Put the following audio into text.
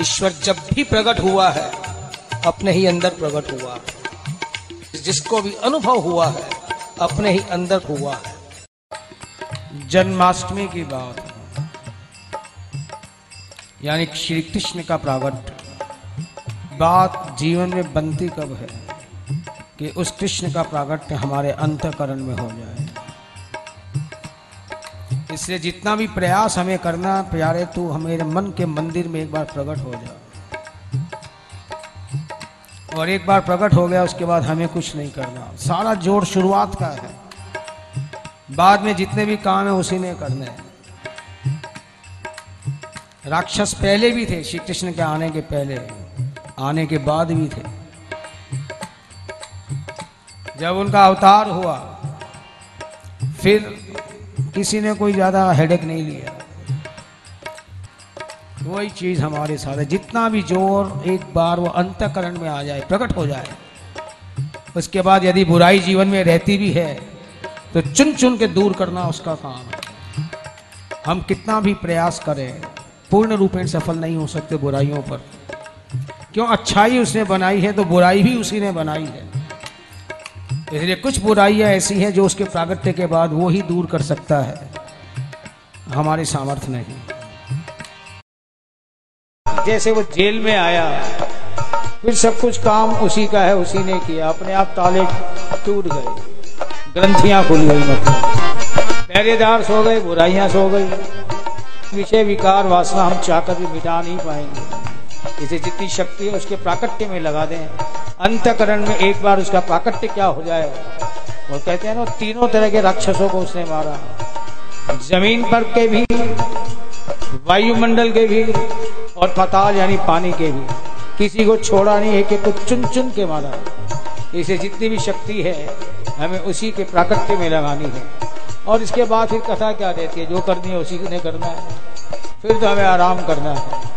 ईश्वर जब भी प्रकट हुआ है, अपने ही अंदर प्रकट हुआ है। जिसको भी अनुभव हुआ है, अपने ही अंदर हुआ है। जन्माष्टमी की बात। यानी श्री कृष्ण का प्रागट। बात जीवन में बनती कब है कि उस कृष्ण का प्रागट्य हमारे अंतकरण में हो जाए। इसलिए जितना भी प्रयास हमें करना प्यारे, तू हमारे मन के मंदिर में एक बार प्रकट हो जा। और एक बार प्रकट हो गया, उसके बाद हमें कुछ नहीं करना। सारा ज़ोर शुरुआत का है। बाद में जितने भी काम है, उसी में करने हैं। राक्षस पहले भी थे श्री कृष्ण के आने के पहले। आने के बाद भी थे। जब उनका अवतार हुआ, फिर किसी ने कोई ज़्यादा हेडेक नहीं लिया। वही चीज़ हमारे साथ है। जितना भी ज़ोर एक बार वो अंतकरण में आ जाए, प्रकट हो जाए, उसके बाद यदि बुराई जीवन में रहती भी है तो चुन चुन के दूर करना उसका काम है। हम कितना भी प्रयास करें, पूर्ण रूपेण सफल नहीं हो सकते बुराइयों पर। क्यों? अच्छाई उसने बनाई है तो बुराई भी उसी ने बनाई है। इसलिए कुछ बुराइयाँ ऐसी हैं जो उसके प्रागट्य के बाद वो ही दूर कर सकता है। हमारे सामर्थ्य नहीं। जैसे वो जेल में आया, फिर सब कुछ काम उसी का है, उसी ने किया। अपने आप ताले टूट गए। ग्रंथियाँ खुल गई मतलब। पहरेदार सो गए, बुराइयाँ सो गई। विषय, विकार, वासना हम चाहकर भी मिटा नहीं पाएँगे। इसे जितनी शक्ति है, उसके प्राकट्य में लगा दें। अंतकरण में एक बार उसका प्राकट्य क्या हो जाए? वो कहते हैं ना, तीनों तरह के राक्षसों को उसने मारा। ज़मीन पर के भी, वायुमंडल के भी, और पताल यानी पानी के भी। किसी को छोड़ा नहीं है कि कुछ चुन चुन के मारा। इसे जितनी भी शक्ति है, हमें उसी के प्राकट्य में लगानी है। और इसके बाद फिर कथा क्या देती है? जो करनी है, उसी ने करना है। फिर तो हमें आराम करना है।